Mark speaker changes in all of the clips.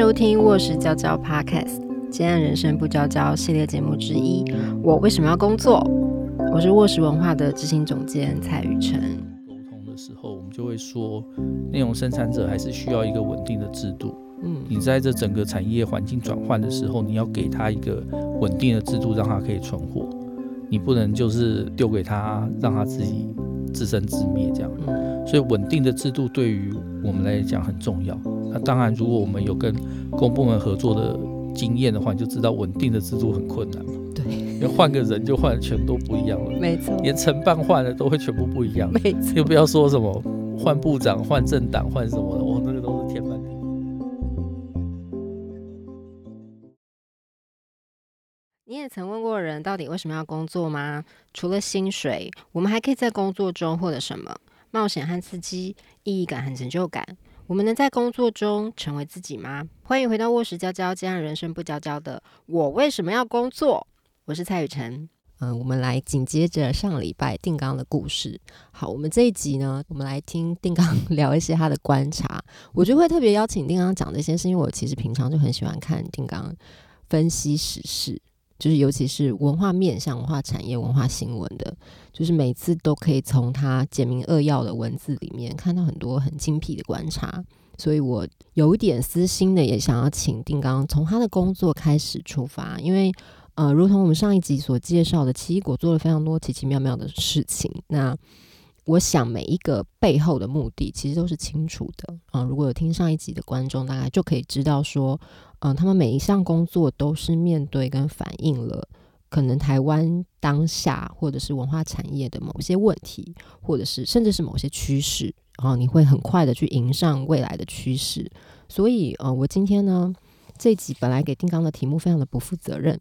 Speaker 1: 收听《卧室娇娇 Podcast》，今天人生不娇娇系列节目之一。我为什么要工作？我是卧室文化的执行总监蔡雨辰。
Speaker 2: 沟通的时候，我们就会说，内容生产者还是需要一个稳定的制度。嗯，你在这整个产业环境转换的时候，你要给他一个稳定的制度，让他可以存活。你不能就是丢给他，让他自己自生自灭这样。所以，稳定的制度对于我们来讲很重要。那当然，如果我们有跟公部门合作的经验的话，你就知道稳定的制度很困难嘛。
Speaker 1: 对，
Speaker 2: 因为换个人就换全都不一样了。
Speaker 1: 没错，
Speaker 2: 连承办换了都会全部不一样。
Speaker 1: 没错，
Speaker 2: 又不要说什么换部长、换政党、换什么的，哦，那个都是天翻地。
Speaker 1: 你也曾问过人，到底为什么要工作吗？除了薪水，我们还可以在工作中获得什么？冒险和刺激，意义感和成就感。我们能在工作中成为自己吗？欢迎回到卧室娇娇，这样人生不娇娇的我为什么要工作？我是蔡雨辰。嗯，我们来紧接着上礼拜定刚的故事。好，我们这一集呢，我们来听定刚 聊一些他的观察。我就会特别邀请定刚讲这些，是因为我其实平常就很喜欢看定刚分析时事。就是尤其是文化面向、文化产业、文化新闻的，就是每次都可以从他简明扼要的文字里面看到很多很精辟的观察，所以我有一点私心的，也想要请定刚从他的工作开始出发，因为呃，如同我们上一集所介绍的，奇异果做了非常多奇奇妙妙的事情，那。我想每一个背后的目的其实都是清楚的啊！如果有听上一集的观众，大概就可以知道说，嗯，他们每一项工作都是面对跟反映了可能台湾当下或者是文化产业的某些问题，或者是甚至是某些趋势，然后你会很快的去迎上未来的趋势。所以，呃，我今天呢。这集本来给定刚的题目非常的不负责任，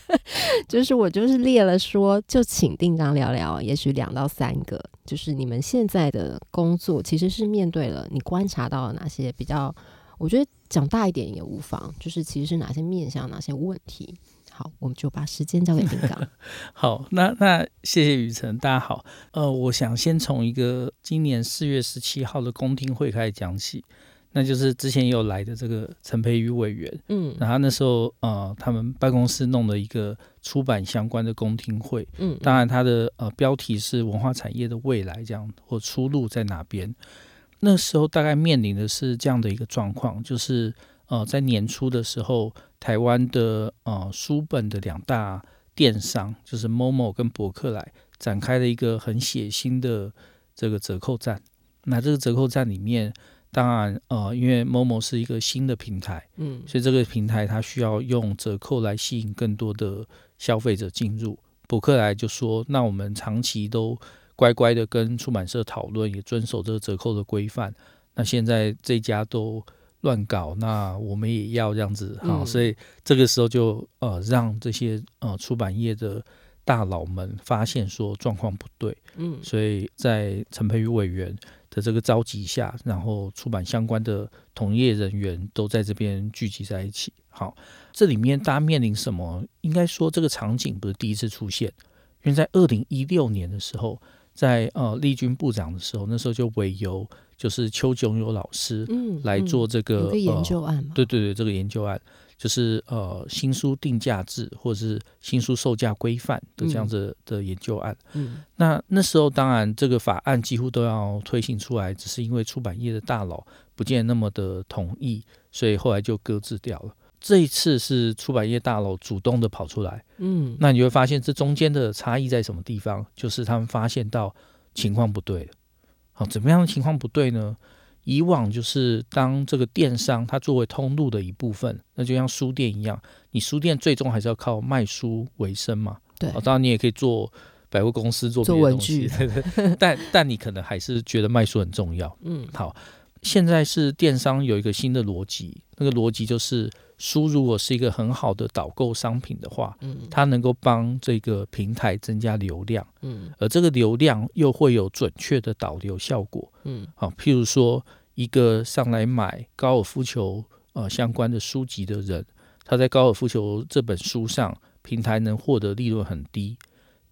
Speaker 1: 就是我就是列了说，就请定刚聊聊，也许两到三个，就是你们现在的工作其实是面对了你观察到了哪些比较，我觉得讲大一点也无妨，就是其实是哪些面向哪些问题。好，我们就把时间交给定刚。
Speaker 2: 好，那那谢谢雨辰，大家好。呃，我想先从一个今年四月十七号的公听会开始讲起。那就是之前有来的这个陈培宇委员，嗯，然后那时候呃，他们办公室弄了一个出版相关的公听会，嗯，当然他的呃标题是文化产业的未来这样或出路在哪边？那时候大概面临的是这样的一个状况，就是呃在年初的时候，台湾的呃书本的两大电商就是 Momo 跟博客来展开了一个很血腥的这个折扣战，那这个折扣战里面。当然，呃，因为某某是一个新的平台，嗯，所以这个平台它需要用折扣来吸引更多的消费者进入。博客来就说，那我们长期都乖乖的跟出版社讨论，也遵守这个折扣的规范。那现在这家都乱搞，那我们也要这样子哈。所以这个时候就呃，让这些呃出版业的大佬们发现说状况不对，嗯，所以在陈培宇委员。的这个召集下，然后出版相关的同业人员都在这边聚集在一起。好，这里面大家面临什么？应该说这个场景不是第一次出现，因为在二零一六年的时候，在呃立军部长的时候，那时候就委由就是邱炯友老师嗯来做这个
Speaker 1: 研究案。
Speaker 2: 对对对，这个研究案。就是呃新书定价制或者是新书售价规范的这样子的研究案，嗯，那那时候当然这个法案几乎都要推行出来，只是因为出版业的大佬不见那么的同意，所以后来就搁置掉了。这一次是出版业大佬主动的跑出来，嗯，那你会发现这中间的差异在什么地方？就是他们发现到情况不对了，好，怎么样的情况不对呢？以往就是当这个电商它作为通路的一部分，那就像书店一样，你书店最终还是要靠卖书为生嘛。
Speaker 1: 对，
Speaker 2: 当然你也可以做百货公司做做文具，但但你可能还是觉得卖书很重要。嗯，好，现在是电商有一个新的逻辑，那个逻辑就是书如果是一个很好的导购商品的话，嗯，它能够帮这个平台增加流量，嗯，而这个流量又会有准确的导流效果，嗯，好，譬如说。一个上来买高尔夫球呃相关的书籍的人，他在高尔夫球这本书上平台能获得利润很低，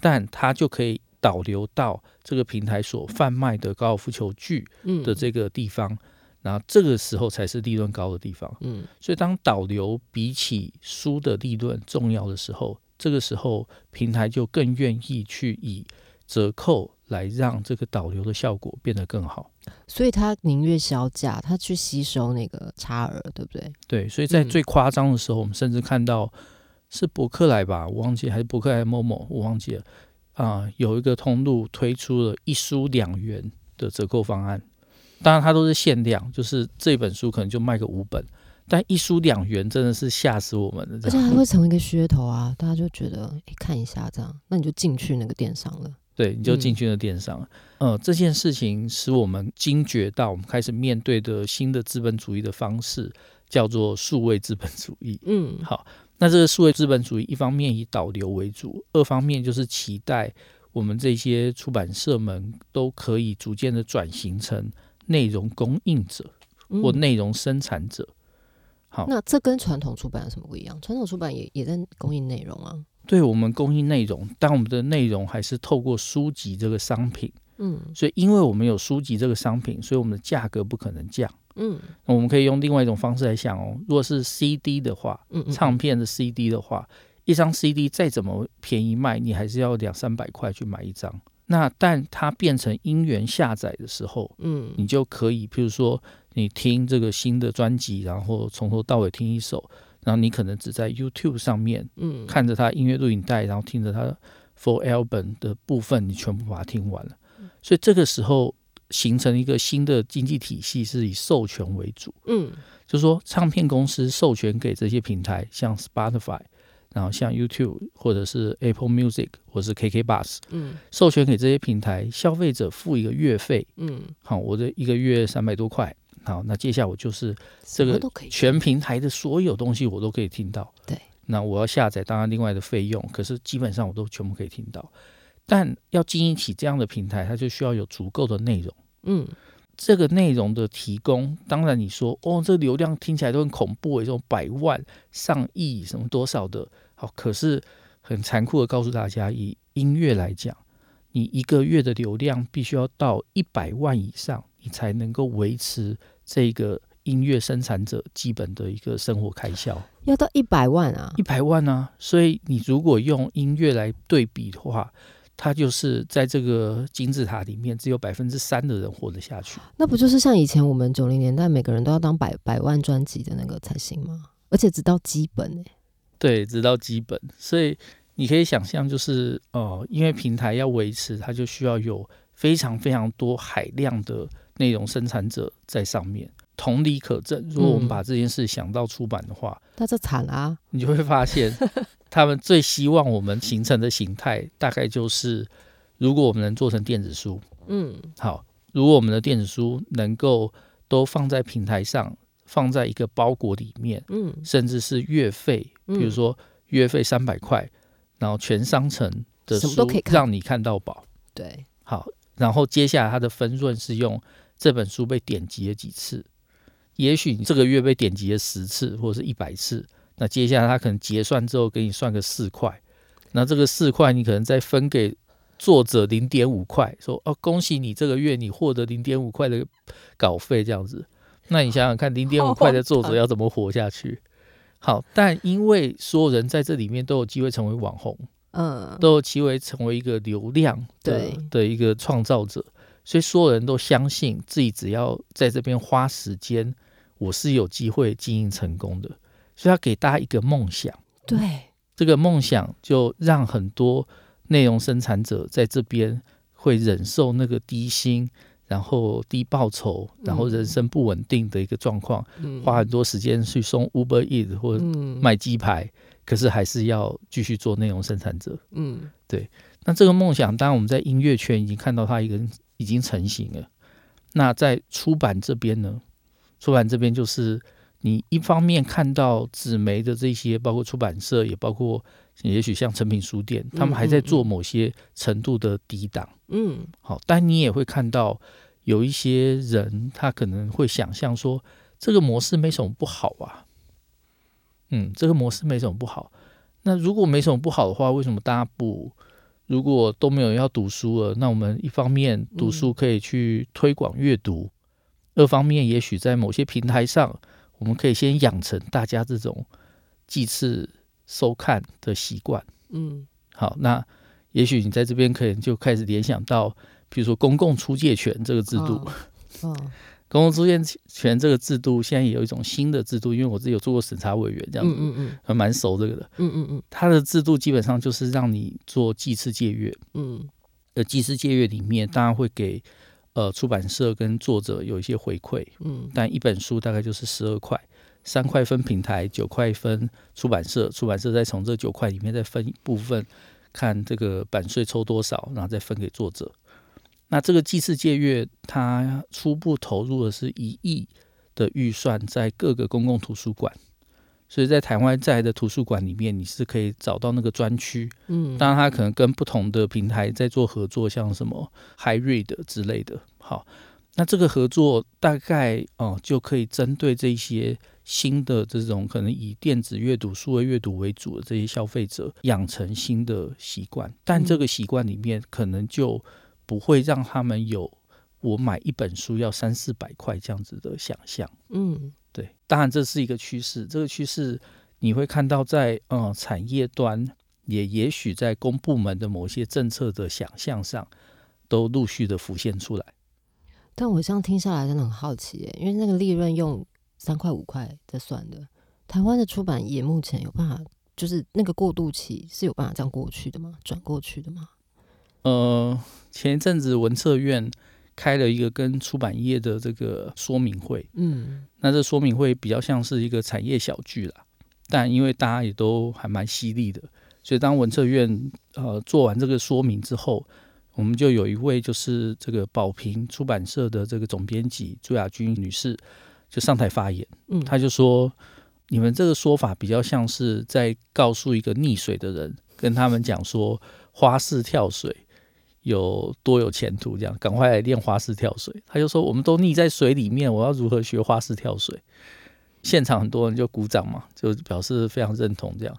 Speaker 2: 但他就可以导流到这个平台所贩卖的高尔夫球具的这个地方，然后这个时候才是利润高的地方。嗯，所以当导流比起书的利润重要的时候，这个时候平台就更愿意去以折扣来让这个导流的效果变得更好。
Speaker 1: 所以他宁愿销价，他去吸收那个差额，对不对？
Speaker 2: 对，所以在最夸张的时候，我们甚至看到是博客来吧，我忘记还是博客来某某，我忘记了啊，有一个通路推出了一书两元的折扣方案。当然，它都是限量，就是这本书可能就卖个五本，但一书两元真的是吓死我们了。
Speaker 1: 而且还会成为一个噱头啊，大家就觉得哎，看一下这样，那你就进去那个电商了。
Speaker 2: 对，你就进去了电商。呃，这件事情使我们惊觉到，我们开始面对的新的资本主义的方式叫做数位资本主义。嗯，好，那这个数位资本主义一方面以导流为主，二方面就是期待我们这些出版社们都可以逐渐的转型成。内容供应者或内容生产者，好，
Speaker 1: 那这跟传统出版有什么不一样？传统出版也也在供应内容啊。
Speaker 2: 对我们供应内容，但我们的内容还是透过书籍这个商品。嗯，所以因为我们有书籍这个商品，所以我们的价格不可能降。嗯，我们可以用另外一种方式来想哦，如果是 CD 的话，唱片的 CD 的话，一张 CD 再怎么便宜卖，你还是要两三百块去买一张。那但它变成音源下载的时候，嗯，你就可以，譬如说你听这个新的专辑，然后从头到尾听一首，然后你可能只在 YouTube 上面，嗯，看着它音乐录影带，然后听着它 Full Album 的部分，你全部把它听完了。所以这个时候形成一个新的经济体系，是以授权为主，嗯，就是说唱片公司授权给这些平台，像 Spotify。然后像 YouTube 或者是 Apple Music 或者是 KK Bus，嗯，授权给这些平台，消费者付一个月费，嗯，好，我的一个月三百多块，好，那接下来我就是这个全平台的所有东西我都可以听到，
Speaker 1: 对，
Speaker 2: 那我要下载当然另外的费用，可是基本上我都全部可以听到，但要经营起这样的平台，它就需要有足够的内容，嗯。这个内容的提供，当然你说哦，这流量听起来都很恐怖，这种百万、上亿什么多少的，好，可是很残酷的告诉大家，以音乐来讲，你一个月的流量必须要到一百万以上，你才能够维持这个音乐生产者基本的一个生活开销。
Speaker 1: 要到一百万啊！
Speaker 2: 一百万啊！所以你如果用音乐来对比的话。它就是在这个金字塔里面，只有百分之三的人活得下去。
Speaker 1: 那不就是像以前我们九零年代每个人都要当百百万专辑的那个才行吗？而且只到基本诶。
Speaker 2: 对，只到基本。所以你可以想象，就是哦，因为平台要维持，它就需要有非常非常多海量的内容生产者在上面。同理可证，如果我们把这件事想到出版的话，
Speaker 1: 那这惨啊！
Speaker 2: 你就会发现。他们最希望我们形成的形态，大概就是，如果我们能做成电子书，嗯，好，如果我们的电子书能够都放在平台上，放在一个包裹里面，嗯，甚至是月费，比如说月费三百块，然后全商城的书让你看到宝，
Speaker 1: 对，
Speaker 2: 好，然后接下来它的分润是用这本书被点击了几次，也许你这个月被点击了十次或者是一百次。那接下来他可能结算之后给你算个四块，那这个四块你可能再分给作者零点五块，说哦恭喜你这个月你获得零点五块的稿费这样子，那你想想看零点五块的作者要怎么活下去？好，但因为所有人在这里面都有机会成为网红，嗯，都有机会成为一个流量的的一个创造者，所以所有人都相信自己只要在这边花时间，我是有机会经营成功的。所以他给大家一个梦想，
Speaker 1: 对
Speaker 2: 这个梦想，就让很多内容生产者在这边会忍受那个低薪，然后低报酬，然后人生不稳定的一个状况，花很多时间去送 Uber Eat 或卖鸡排，可是还是要继续做内容生产者。嗯，对。那这个梦想，当然我们在音乐圈已经看到它一个已经成型了。那在出版这边呢？出版这边就是。你一方面看到纸媒的这些，包括出版社，也包括也许像成品书店，他们还在做某些程度的抵挡，嗯，好，但你也会看到有一些人，他可能会想象说，这个模式没什么不好啊，嗯，这个模式没什么不好。那如果没什么不好的话，为什么大家不？如果都没有人要读书了，那我们一方面读书可以去推广阅读。二方面，也许在某些平台上，我们可以先养成大家这种祭次收看的习惯。嗯，好，那也许你在这边可能就开始联想到，比如说公共出借权这个制度。哦，公共出借权这个制度现在也有一种新的制度，因为我自己有做过审查委员，这样子，嗯嗯嗯，还蛮熟这个的。嗯嗯嗯，它的制度基本上就是让你做祭次借阅。嗯，呃，祭次借阅里面当然会给呃出版社跟作者有一些回馈。嗯，但一本书大概就是十二块。三块分平台，九块分出版社，出版社再从这九块里面再分一部分，看这个版税抽多少，然后再分给作者。那这个祭祀借阅，它初步投入的是一亿的预算在各个公共图书馆，所以在台湾在的图书馆里面，你是可以找到那个专区。嗯，当然它可能跟不同的平台在做合作，像什么 High Read 之类的。好，那这个合作大概哦就可以针对这些。新的这种可能以电子阅读、数位阅读为主的这些消费者养成新的习惯，但这个习惯里面可能就不会让他们有我买一本书要三四百块这样子的想象。嗯，对，当然这是一个趋势，这个趋势你会看到在呃产业端，也也许在公部门的某些政策的想象上，都陆续的浮现出来。
Speaker 1: 但我这样听下来真的很好奇，因为那个利润用。三块五块在算的，台湾的出版业目前有办法，就是那个过渡期是有办法这样过去的吗？转过去的吗？
Speaker 2: 呃，前一阵子文策院开了一个跟出版业的这个说明会，嗯，那这说明会比较像是一个产业小聚啦，但因为大家也都还蛮犀利的，所以当文策院呃做完这个说明之后，我们就有一位就是这个宝瓶出版社的这个总编辑朱雅君女士。就上台发言，嗯，她就说，你们这个说法比较像是在告诉一个溺水的人，跟他们讲说花式跳水有多有前途，这样赶快来练花式跳水。他就说，我们都溺在水里面，我要如何学花式跳水？现场很多人就鼓掌嘛，就表示非常认同这样。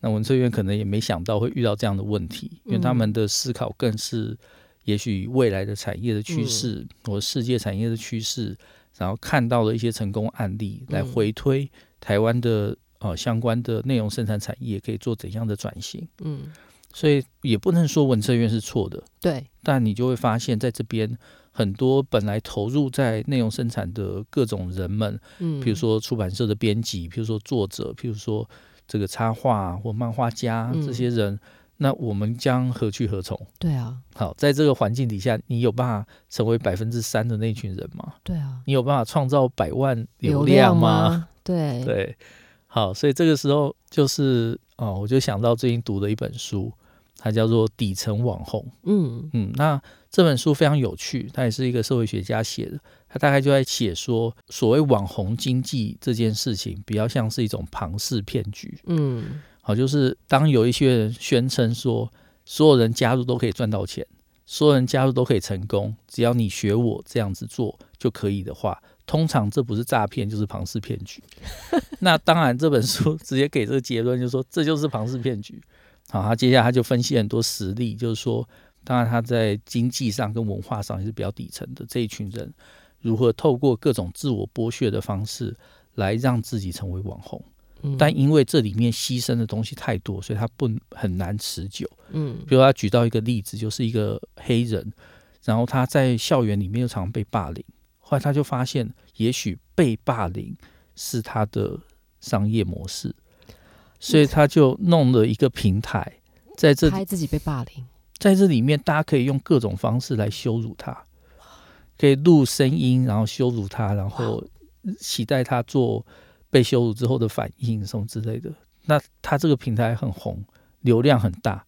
Speaker 2: 那文翠院可能也没想到会遇到这样的问题，因为他们的思考更是也许未来的产业的趋势，或世界产业的趋势。然后看到了一些成功案例，来回推台湾的呃相关的内容生产产业可以做怎样的转型。嗯，所以也不能说文策院是错的。
Speaker 1: 对，
Speaker 2: 但你就会发现，在这边很多本来投入在内容生产的各种人们，嗯，比如说出版社的编辑，比如说作者，譬如说这个插画或漫画家这些人。那我们将何去何从？
Speaker 1: 对啊，
Speaker 2: 好，在这个环境底下，你有办法成为百分之三的那群人吗？
Speaker 1: 对啊，
Speaker 2: 你有办法创造百万
Speaker 1: 流
Speaker 2: 量
Speaker 1: 吗？对
Speaker 2: 对，好，所以这个时候就是哦，我就想到最近读的一本书，它叫做《底层网红》。嗯嗯，那这本书非常有趣，它也是一个社会学家写的，他大概就在写说，所谓网红经济这件事情，比较像是一种庞氏骗局。嗯。好，就是当有一些人宣称说，所有人加入都可以赚到钱，所有人加入都可以成功，只要你学我这样子做就可以的话，通常这不是诈骗就是庞氏骗局。那当然，这本书直接给这个结论，就是说这就是庞氏骗局。好，他接下来他就分析很多实例，就是说，当然他在经济上跟文化上也是比较底层的这一群人，如何透过各种自我剥削的方式来让自己成为网红。但因为这里面牺牲的东西太多，所以他不很难持久。嗯，比如他举到一个例子，就是一个黑人，然后他在校园里面又常被霸凌，后来他就发现，也许被霸凌是他的商业模式，所以他就弄了一个平台，在这
Speaker 1: 拍自己被霸凌，
Speaker 2: 在这里面大家可以用各种方式来羞辱他，可以录声音，然后羞辱他，然后期待他做。被羞辱之后的反应什么之类的，那他这个平台很红，流量很大。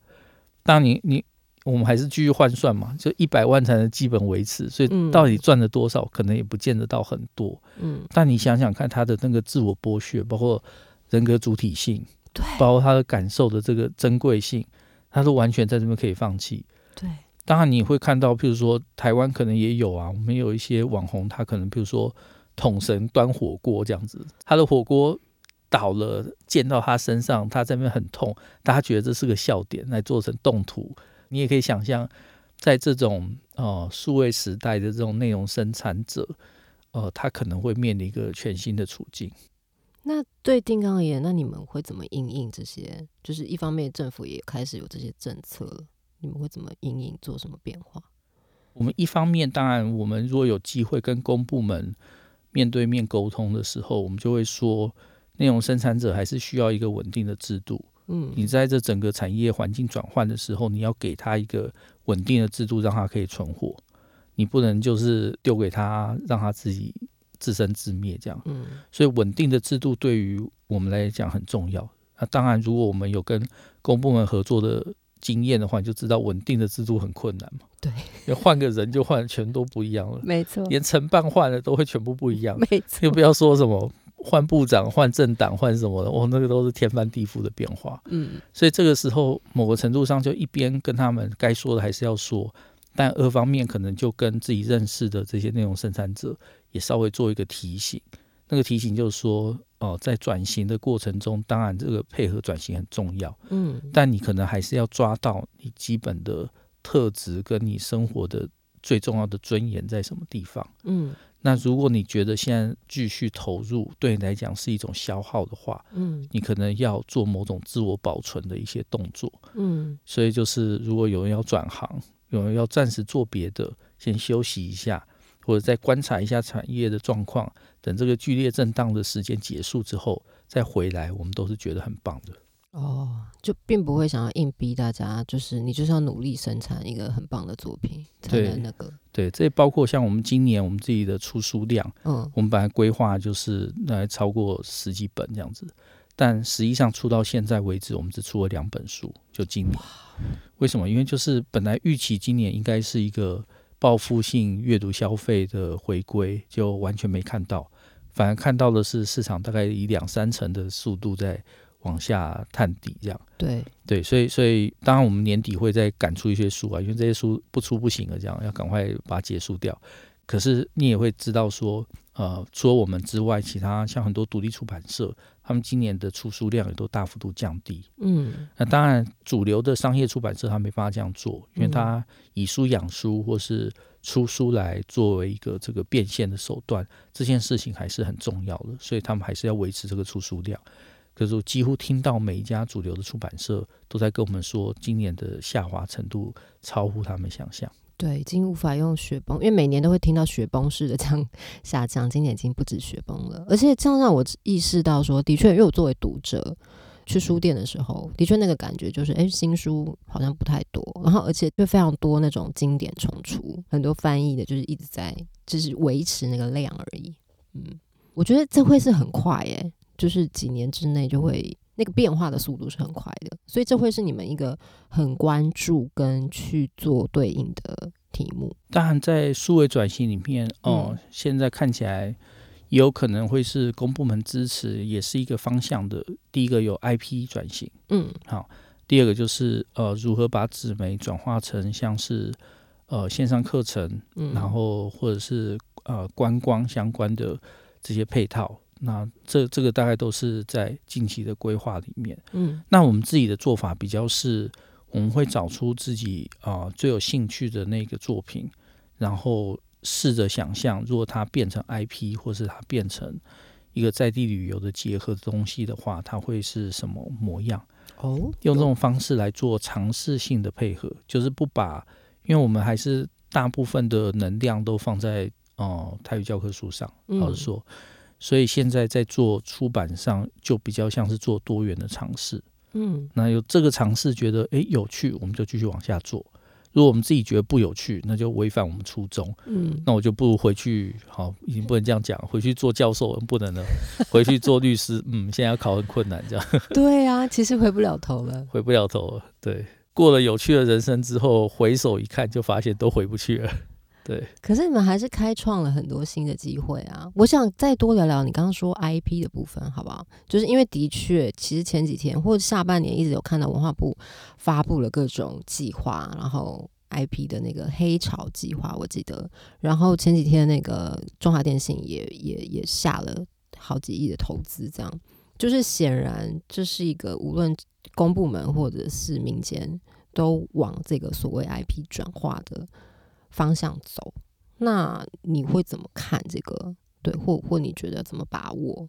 Speaker 2: 当你你我们还是继续换算嘛，就一百万才能基本维持，所以到底赚了多少，可能也不见得到很多。嗯，但你想想看，他的那个自我剥削，包括人格主体性，
Speaker 1: 对，
Speaker 2: 包括他的感受的这个珍贵性，他是完全在这边可以放弃。
Speaker 1: 对，
Speaker 2: 当然你会看到，譬如说台湾可能也有啊，我们有一些网红，他可能譬如说。桶神端火锅这样子，他的火锅倒了，溅到他身上，他这边很痛，大家觉得这是个笑点，来做成动图。你也可以想象，在这种呃数位时代的这种内容生产者，呃，他可能会面临一个全新的处境。
Speaker 1: 那对定岗而言，那你们会怎么应应这些？就是一方面政府也开始有这些政策了，你们会怎么应应，做什么变化？
Speaker 2: 我们一方面，当然，我们如果有机会跟公部门面对面沟通的时候，我们就会说，内容生产者还是需要一个稳定的制度。嗯，你在这整个产业环境转换的时候，你要给他一个稳定的制度，让他可以存活。你不能就是丢给他，让他自己自生自灭这样。嗯，所以稳定的制度对于我们来讲很重要。那当然，如果我们有跟公部门合作的经验的话，你就知道稳定的制度很困难嘛。
Speaker 1: 对，
Speaker 2: 要换个人就换，全都不一样了。
Speaker 1: 没错，
Speaker 2: 连承办换了都会全部不一样。
Speaker 1: 没错，
Speaker 2: 又不要说什么换部长、换政党、换什么的，哦，那个都是天翻地覆的变化。嗯，所以这个时候某个程度上，就一边跟他们该说的还是要说。但二方面可能就跟自己认识的这些内容生产者也稍微做一个提醒，那个提醒就是说，哦，在转型的过程中，当然这个配合转型很重要，嗯，但你可能还是要抓到你基本的特质跟你生活的最重要的尊严在什么地方，嗯，那如果你觉得现在继续投入对你来讲是一种消耗的话，嗯，你可能要做某种自我保存的一些动作，嗯，所以就是如果有人要转行。有人要暂时做别的，先休息一下，或者再观察一下产业的状况，等这个剧烈震荡的时间结束之后再回来，我们都是觉得很棒的。
Speaker 1: 哦，就并不会想要硬逼大家，就是你就是要努力生产一个很棒的作品才能那个。
Speaker 2: 对，这包括像我们今年我们自己的出书量，嗯，我们本来规划就是来超过十几本这样子。但实际上出到现在为止，我们只出了两本书，就今年。为什么？因为就是本来预期今年应该是一个报复性阅读消费的回归，就完全没看到，反而看到的是市场大概以两三成的速度在往下探底，这样。
Speaker 1: 对
Speaker 2: 对，所以所以当然我们年底会再赶出一些书啊，因为这些书不出不行了，这样要赶快把它结束掉。可是你也会知道说。呃，除了我们之外，其他像很多独立出版社，他们今年的出书量也都大幅度降低。嗯，那当然，主流的商业出版社他没办法这样做，因为他以书养书，或是出书来作为一个这个变现的手段，这件事情还是很重要的，所以他们还是要维持这个出书量。可是我几乎听到每一家主流的出版社都在跟我们说，今年的下滑程度超乎他们想象。
Speaker 1: 对，已经无法用雪崩，因为每年都会听到雪崩式的这样下降，今年已经不止雪崩了。而且这样让我意识到说，的确，因为我作为读者去书店的时候，的确那个感觉就是，哎，新书好像不太多，然后而且就非常多那种经典重出，很多翻译的，就是一直在就是维持那个量而已。嗯，我觉得这会是很快耶，就是几年之内就会。那个变化的速度是很快的，所以这会是你们一个很关注跟去做对应的题目。
Speaker 2: 当然，在数位转型里面，哦，现在看起来也有可能会是公部门支持，也是一个方向的。第一个有 IP 转型，嗯，好；第二个就是呃，如何把纸媒转化成像是呃线上课程，嗯然后或者是呃观光相关的这些配套。那这这个大概都是在近期的规划里面。嗯，那我们自己的做法比较是，我们会找出自己啊最有兴趣的那个作品，然后试着想象，如果它变成 IP，或是它变成一个在地旅游的结合的东西的话，它会是什么模样？哦，用这种方式来做尝试性的配合，就是不把，因为我们还是大部分的能量都放在哦泰语教科书上，老实说。所以现在在做出版上，就比较像是做多元的尝试。嗯，那有这个尝试觉得诶有趣，我们就继续往下做。如果我们自己觉得不有趣，那就违反我们初衷。嗯，那我就不如回去，好，已经不能这样讲，回去做教授不能了，回去做律师。嗯，现在要考很困难，这样。
Speaker 1: 对啊，其实回不了头了，
Speaker 2: 回不了头了。对，过了有趣的人生之后，回首一看，就发现都回不去了。对，
Speaker 1: 可是你们还是开创了很多新的机会啊！我想再多聊聊你刚刚说 IP 的部分，好不好？就是因为的确，其实前几天或者下半年一直有看到文化部发布了各种计划，然后 IP 的那个黑潮计划，我记得，然后前几天那个中华电信也也也下了好几亿的投资，这样就是显然这是一个无论公部门或者是民间都往这个所谓 IP 转化的。方向走，那你会怎么看这个？对，或或你觉得怎么把握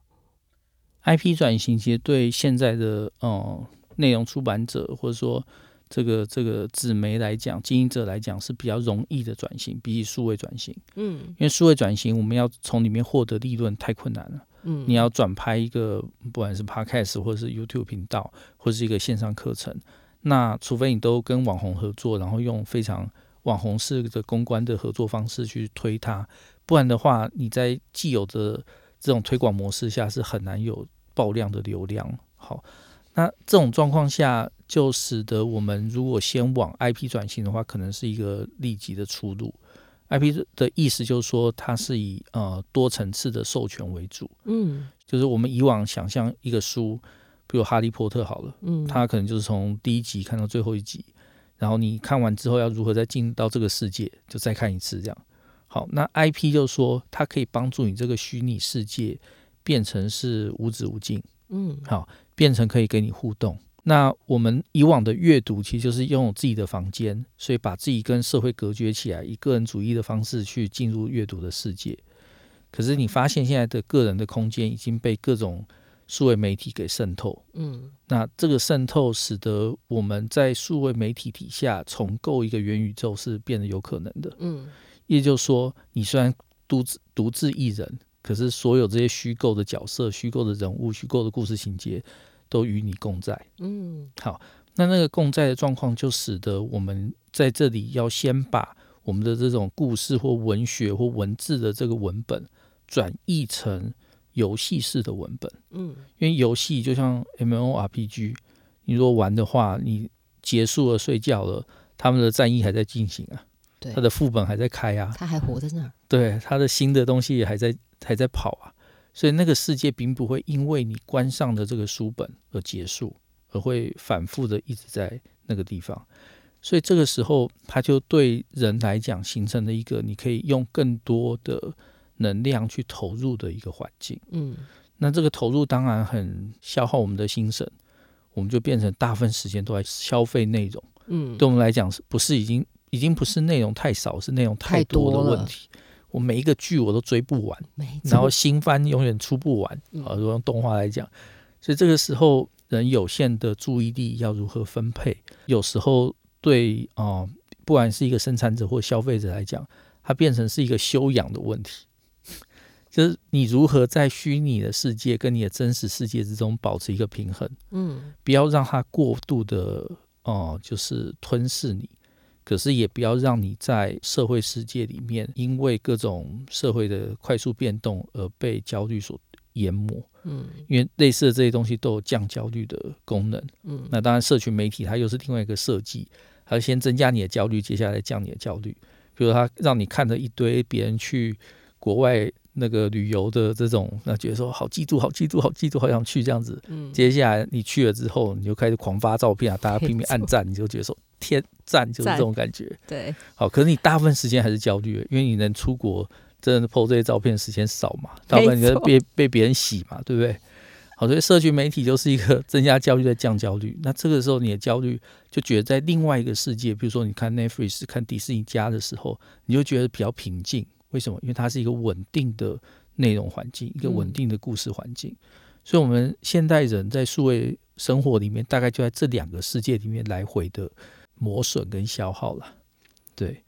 Speaker 2: ？IP 转型其实对现在的嗯内容出版者或者说这个这个纸媒来讲，经营者来讲是比较容易的转型，比起数位转型。嗯，因为数位转型我们要从里面获得利润太困难了。嗯，你要转拍一个不管是 Podcast 或者是 YouTube 频道，或者是一个线上课程，那除非你都跟网红合作，然后用非常网红式的公关的合作方式去推它。不然的话，你在既有的这种推广模式下是很难有爆量的流量。好，那这种状况下，就使得我们如果先往 IP 转型的话，可能是一个立即的出路。IP 的意思就是说，它是以呃多层次的授权为主。嗯，就是我们以往想象一个书，比如《哈利波特》好了，嗯，它可能就是从第一集看到最后一集，然后你看完之后要如何再进到这个世界，就再看一次这样。好，那 IP 就说它可以帮助你这个虚拟世界变成是无止无尽，嗯，好，变成可以跟你互动。那我们以往的阅读其实就是拥有自己的房间，所以把自己跟社会隔绝起来，以个人主义的方式去进入阅读的世界。可是你发现现在的个人的空间已经被各种数位媒体给渗透，嗯，那这个渗透使得我们在数位媒体底下重构一个元宇宙是变得有可能的，嗯。也就是说，你虽然独自独自一人，可是所有这些虚构的角色、虚构的人物、虚构的故事情节，都与你共在。嗯，好，那那个共在的状况，就使得我们在这里要先把我们的这种故事或文学或文字的这个文本，转译成游戏式的文本。嗯，因为游戏就像 M O R P G，你如果玩的话，你结束了睡觉了，他们的战役还在进行啊。对他的副本还在开啊，
Speaker 1: 他还活在那儿。
Speaker 2: 对，他的新的东西也还在还在跑啊，所以那个世界并不会因为你关上的这个书本而结束，而会反复的一直在那个地方。所以这个时候，他就对人来讲形成了一个你可以用更多的能量去投入的一个环境。嗯，那这个投入当然很消耗我们的心神，我们就变成大部分时间都在消费内容。嗯，对我们来讲是不是已经？已经不是内容太少，是内容太多的问题。我每一个剧我都追不完，然后新番永远出不完。啊，如果用动画来讲，所以这个时候人有限的注意力要如何分配？有时候对啊，不管是一个生产者或消费者来讲，它变成是一个修养的问题，就是你如何在虚拟的世界跟你的真实世界之中保持一个平衡？嗯，不要让它过度的哦，就是吞噬你。可是也不要让你在社会世界里面，因为各种社会的快速变动而被焦虑所淹没。嗯，因为类似的这些东西都有降焦虑的功能。嗯，那当然，社群媒体它又是另外一个设计，它先增加你的焦虑，接下来降你的焦虑。比如它让你看着一堆别人去国外。那个旅游的这种，那觉得说好嫉妒，好嫉妒，好嫉妒，好想去这样子。嗯，接下来你去了之后，你就开始狂发照片啊，大家拼命按赞，你就觉得说天赞，就是这种感觉。
Speaker 1: 对，
Speaker 2: 好，可是你大部分时间还是焦虑，因为你能出国，真的 PO 这些照片时间少嘛，大部分你就被被别人洗嘛，对不对？好，所以社群媒体就是一个 增加焦虑的降焦虑。那这个时候你的焦虑就觉得在另外一个世界，比如说你看 Netflix、看迪士尼家的时候，你就觉得比较平静。为什么？因为它是一个稳定的内容环境，一个稳定的故事环境。所以，我们现代人在数位生活里面，大概就在这两个世界里面来回的磨损跟消耗了。对，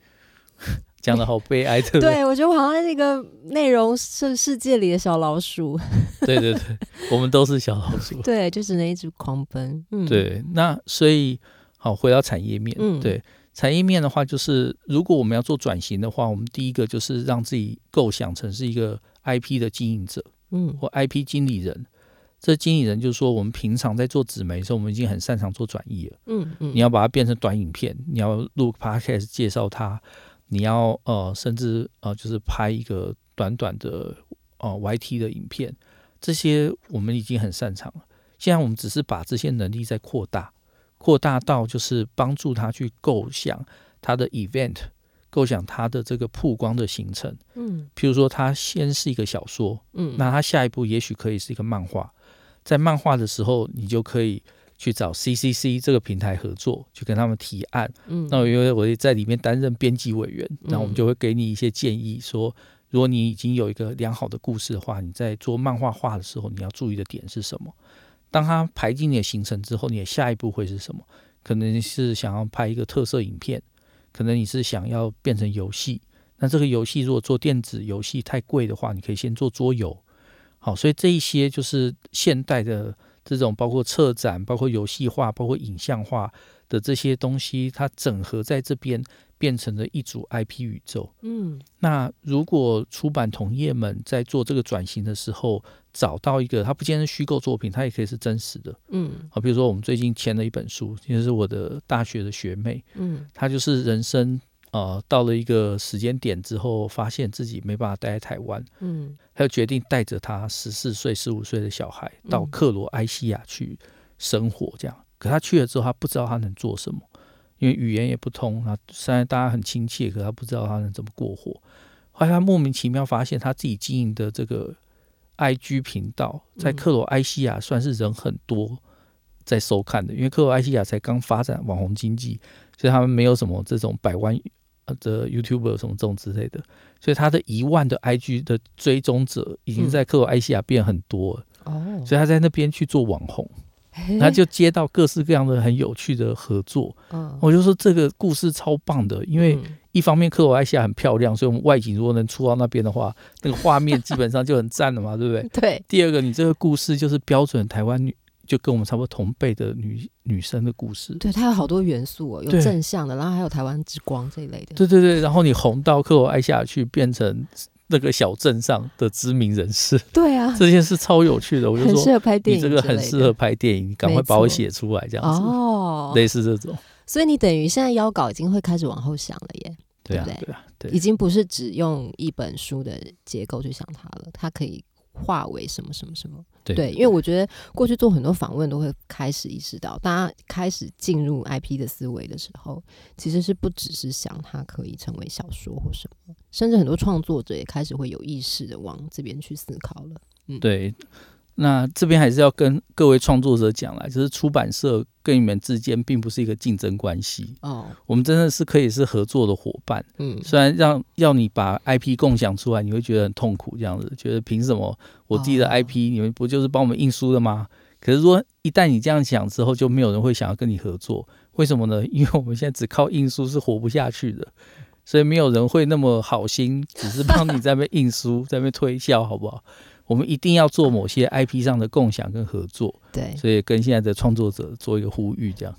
Speaker 2: 讲的好悲哀，对不对？
Speaker 1: 对我觉得我好像那个内容是世界里的小老鼠。
Speaker 2: 对对对，我们都是小老鼠。
Speaker 1: 对，就只能一直狂奔。
Speaker 2: 嗯，对。那所以，好回到产业面，嗯，对。产业面的话，就是如果我们要做转型的话，我们第一个就是让自己构想成是一个 IP 的经营者，嗯，或 IP 经理人。这经理人就是说，我们平常在做纸媒的时候，我们已经很擅长做转译了，嗯嗯。你要把它变成短影片，你要录 Podcast 介绍它，你要呃，甚至呃，就是拍一个短短的呃 YT 的影片，这些我们已经很擅长了。现在我们只是把这些能力在扩大。扩大到就是帮助他去构想他的 event，构想他的这个曝光的形成。嗯，譬如说他先是一个小说，嗯，那他下一步也许可以是一个漫画。在漫画的时候，你就可以去找 CCC 这个平台合作，去跟他们提案。
Speaker 1: 嗯，
Speaker 2: 那因为我也在里面担任编辑委员，那我们就会给你一些建议，说如果你已经有一个良好的故事的话，你在做漫画画的时候，你要注意的点是什么？当它排进你的行程之后，你的下一步会是什么？可能是想要拍一个特色影片，可能你是想要变成游戏。那这个游戏如果做电子游戏太贵的话，你可以先做桌游。好，所以这一些就是现代的这种，包括策展、包括游戏化、包括影像化的这些东西，它整合在这边。变成了一组 IP 宇宙。嗯，那如果出版同业们在做这个转型的时候，找到一个，它不见得是虚构作品，它也可以是真实的。嗯，好，比如说我们最近签了一本书，就是我的大学的学妹。嗯，她就是人生呃到了一个时间点之后，发现自己没办法待在台湾。嗯，她就决定带着她十四岁、十五岁的小孩到克罗埃西亚去生活。这样，可她去了之后，她不知道她能做什么。因为语言也不通啊，虽然大家很亲切，可她不知道他能怎么过活。后来她莫名其妙发现，她自己经营的这个 IG 频道，在克罗埃西亚算是人很多在收看的。因为克罗埃西亚才刚发展网红经济，所以他们没有什么这种百万的 YouTuber 什么这种之类的。所以他的一万的 IG 的追踪者，已经在克罗埃西亚变很多了。哦，所以他在那边去做网红。他就接到各式各样的很有趣的合作，嗯我就说这个故事超棒的，因为一方面克罗埃西亚很漂亮，所以我们外景如果能出到那边的话，那个画面基本上就很赞了嘛，对不对？
Speaker 1: 对。
Speaker 2: 第二个，你这个故事就是标准台湾女，就跟我们差不多同辈的女女生的故事。
Speaker 1: 对，它有好多元素哦，有正向的，然后还有台湾之光这一类的。
Speaker 2: 对对对，然后你红到克罗埃西亚去，变成。那个小镇上的知名人士，
Speaker 1: 对啊，
Speaker 2: 这件事超有趣的，我就说，
Speaker 1: 适合拍电影，
Speaker 2: 你这个很适合拍电影，你赶快把我写出来，这样子，哦，类似这种。
Speaker 1: 所以你等于现在邀稿已经会开始往后想了耶，对啊，
Speaker 2: 对啊，对，
Speaker 1: 已经不是只用一本书的结构去想它了，它可以。化为什么什么什么？对，因为我觉得过去做很多访问都会开始意识到，大家开始进入 IP 的思维的时候，其实是不只是想它可以成为小说或什么，甚至很多创作者也开始会有意识的往这边去思考了。
Speaker 2: 嗯，对。那这边还是要跟各位创作者讲啦，就是出版社跟你们之间并不是一个竞争关系哦，我们真的是可以是合作的伙伴。嗯，虽然让要你把 IP 共享出来，你会觉得很痛苦，这样子觉得凭什么我自己的 IP 你们不就是帮我们印书的吗？可是说一旦你这样想之后，就没有人会想要跟你合作。为什么呢？因为我们现在只靠印书是活不下去的，所以没有人会那么好心，只是帮你在那边印书，在那边推销，好不好？我们一定要做某些 IP 上的共享跟合作，
Speaker 1: 对，
Speaker 2: 所以跟现在的创作者做一个呼吁，这样，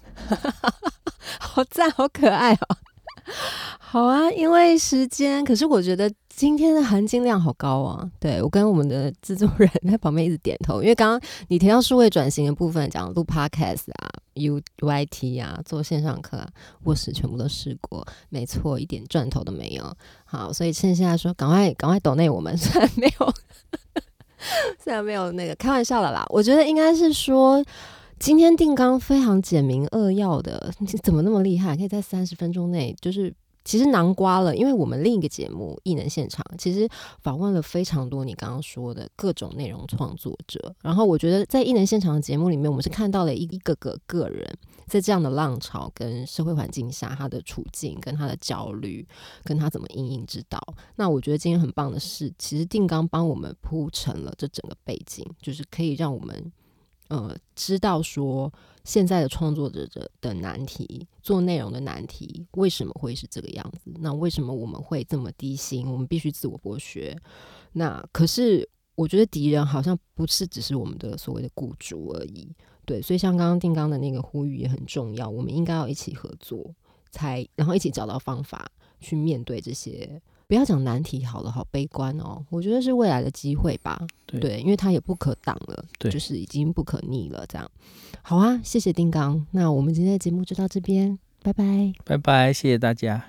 Speaker 1: 好赞，好可爱哦。好啊，因为时间，可是我觉得今天的含金量好高啊。对我跟我们的制作人在旁边一直点头，因为刚刚你提到数位转型的部分，讲录 Podcast 啊、UYT 啊、做线上课啊，卧室全部都试过，没错，一点赚头都没有。好，所以趁现在说，赶快赶快抖内我们，虽然没有。虽然没有那个开玩笑了啦，我觉得应该是说，今天定纲非常简明扼要的，你 怎么那么厉害，可以在三十分钟内就是其实囊瓜了。因为我们另一个节目《艺能现场》其实访问了非常多你刚刚说的各种内容创作者，然后我觉得在《艺能现场》的节目里面，我们是看到了一一个个个人。在这样的浪潮跟社会环境下，他的处境跟他的焦虑，跟他怎么应应之道。那我觉得今天很棒的是，其实定刚帮我们铺成了这整个背景，就是可以让我们呃知道说现在的创作者的的难题，做内容的难题为什么会是这个样子？那为什么我们会这么低薪？我们必须自我剥削？那可是我觉得敌人好像不是只是我们的所谓的雇主而已。对，所以像刚刚定刚的那个呼吁也很重要，我们应该要一起合作，才然后一起找到方法去面对这些。不要讲难题好了，好悲观哦。我觉得是未来的机会吧。对，因为它也不可挡了，就是已经不可逆了。这样，好啊，谢谢丁刚。那我们今天的节目就到这边，拜拜，
Speaker 2: 拜拜，谢谢大家。